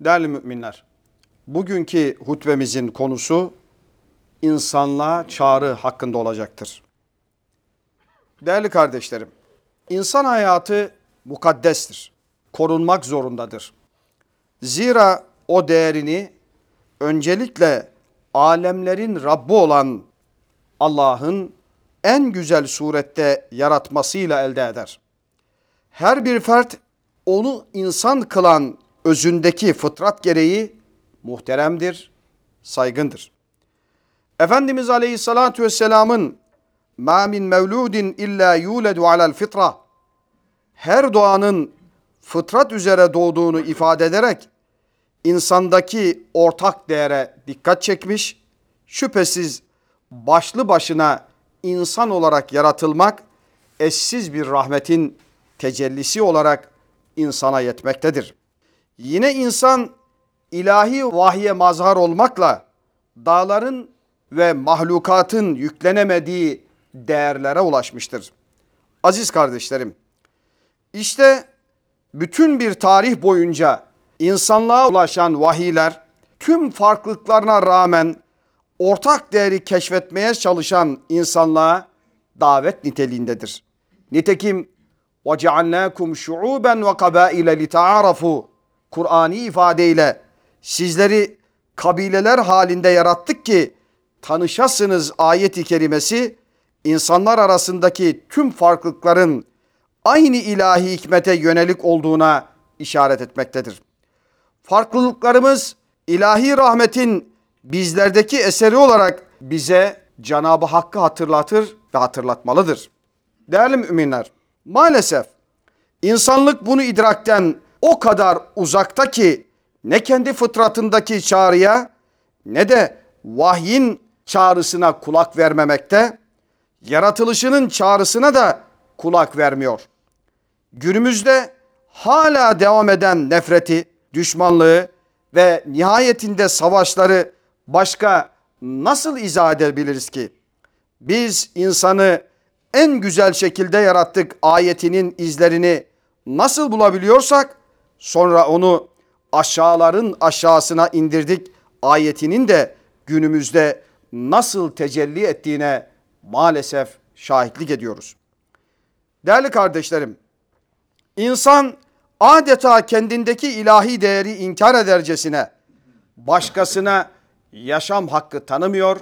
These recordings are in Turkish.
Değerli müminler, bugünkü hutbemizin konusu insanlığa çağrı hakkında olacaktır. Değerli kardeşlerim, insan hayatı mukaddestir, korunmak zorundadır. Zira o değerini öncelikle alemlerin Rabbi olan Allah'ın en güzel surette yaratmasıyla elde eder. Her bir fert onu insan kılan özündeki fıtrat gereği muhteremdir, saygındır. Efendimiz Aleyhisselatü Vesselam'ın ma min mevludin illa yuledu alel fitra her doğanın fıtrat üzere doğduğunu ifade ederek insandaki ortak değere dikkat çekmiş. Şüphesiz başlı başına insan olarak yaratılmak eşsiz bir rahmetin tecellisi olarak insana yetmektedir. Yine insan ilahi vahye mazhar olmakla dağların ve mahlukatın yüklenemediği değerlere ulaşmıştır. Aziz kardeşlerim, işte bütün bir tarih boyunca insanlığa ulaşan vahiyler tüm farklılıklarına rağmen ortak değeri keşfetmeye çalışan insanlığa davet niteliğindedir. Nitekim وَجَعَلْنَاكُمْ شُعُوبًا وَقَبَائِلَ لِتَعَارَفُوا Kur'ani ifadeyle sizleri kabileler halinde yarattık ki tanışasınız ayeti kerimesi insanlar arasındaki tüm farklılıkların aynı ilahi hikmete yönelik olduğuna işaret etmektedir. Farklılıklarımız ilahi rahmetin bizlerdeki eseri olarak bize Cenab-ı Hakk'ı hatırlatır ve hatırlatmalıdır. Değerli müminler, maalesef insanlık bunu idrakten o kadar uzakta ki ne kendi fıtratındaki çağrıya ne de vahyin çağrısına kulak vermemekte, yaratılışının çağrısına da kulak vermiyor. Günümüzde hala devam eden nefreti, düşmanlığı ve nihayetinde savaşları başka nasıl izah edebiliriz ki? Biz insanı en güzel şekilde yarattık ayetinin izlerini nasıl bulabiliyorsak sonra onu aşağıların aşağısına indirdik ayetinin de günümüzde nasıl tecelli ettiğine maalesef şahitlik ediyoruz. Değerli kardeşlerim, insan adeta kendindeki ilahi değeri inkar edercesine başkasına yaşam hakkı tanımıyor,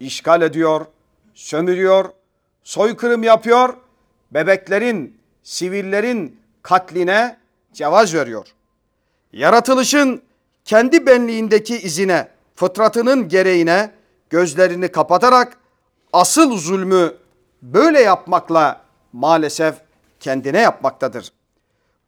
işgal ediyor, sömürüyor, soykırım yapıyor, bebeklerin, sivillerin katline cevaz veriyor. Yaratılışın kendi benliğindeki izine, fıtratının gereğine gözlerini kapatarak asıl zulmü böyle yapmakla maalesef kendine yapmaktadır.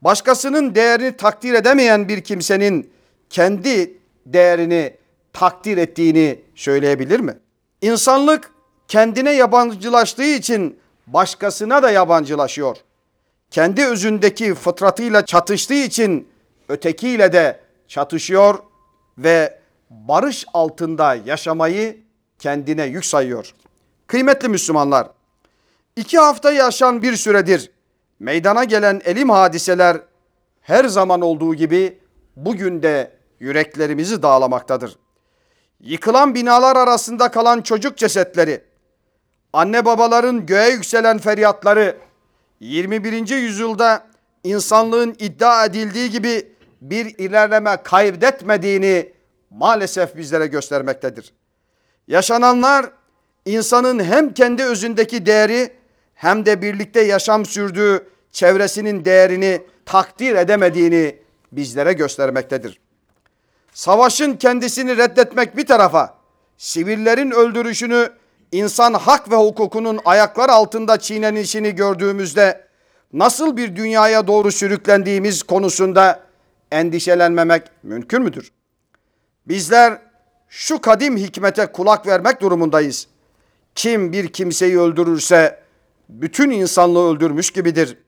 Başkasının değerini takdir edemeyen bir kimsenin kendi değerini takdir ettiğini söyleyebilir mi? İnsanlık kendine yabancılaştığı için başkasına da yabancılaşıyor. Kendi özündeki fıtratıyla çatıştığı için ötekiyle de çatışıyor ve barış altında yaşamayı kendine yük sayıyor. Kıymetli Müslümanlar, iki hafta yaşan bir süredir meydana gelen elim hadiseler her zaman olduğu gibi bugün de yüreklerimizi dağlamaktadır. Yıkılan binalar arasında kalan çocuk cesetleri, anne babaların göğe yükselen feryatları, 21. yüzyılda insanlığın iddia edildiği gibi bir ilerleme kaybetmediğini maalesef bizlere göstermektedir. Yaşananlar insanın hem kendi özündeki değeri hem de birlikte yaşam sürdüğü çevresinin değerini takdir edemediğini bizlere göstermektedir. Savaşın kendisini reddetmek bir tarafa, sivillerin öldürüşünü insan hak ve hukukunun ayaklar altında çiğnenişini gördüğümüzde nasıl bir dünyaya doğru sürüklendiğimiz konusunda endişelenmemek mümkün müdür? Bizler şu kadim hikmete kulak vermek durumundayız. Kim bir kimseyi öldürürse bütün insanlığı öldürmüş gibidir.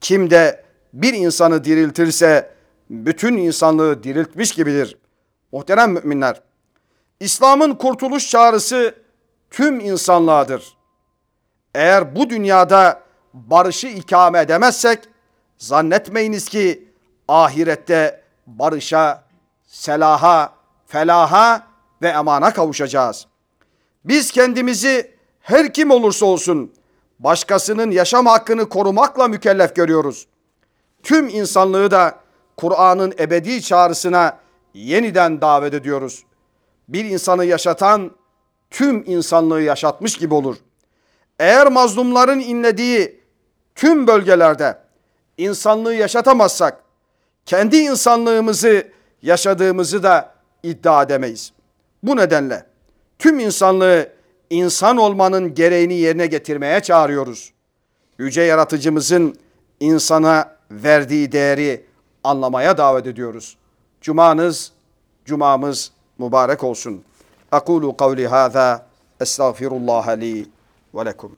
Kim de bir insanı diriltirse bütün insanlığı diriltmiş gibidir. Muhterem müminler, İslam'ın kurtuluş çağrısı tüm insanlığadır. Eğer bu dünyada barışı ikame edemezsek zannetmeyiniz ki ahirette barışa selaha, felaha ve emana kavuşacağız. Biz kendimizi her kim olursa olsun başkasının yaşam hakkını korumakla mükellef görüyoruz. Tüm insanlığı da Kur'an'ın ebedi çağrısına yeniden davet ediyoruz. Bir insanı yaşatan tüm insanlığı yaşatmış gibi olur. Eğer mazlumların inlediği tüm bölgelerde insanlığı yaşatamazsak kendi insanlığımızı yaşadığımızı da iddia edemeyiz. Bu nedenle tüm insanlığı insan olmanın gereğini yerine getirmeye çağırıyoruz. Yüce yaratıcımızın insana verdiği değeri anlamaya davet ediyoruz. Cumanız, cumamız mübarek olsun. أقول قولي هذا أستغفر الله لي ولكم.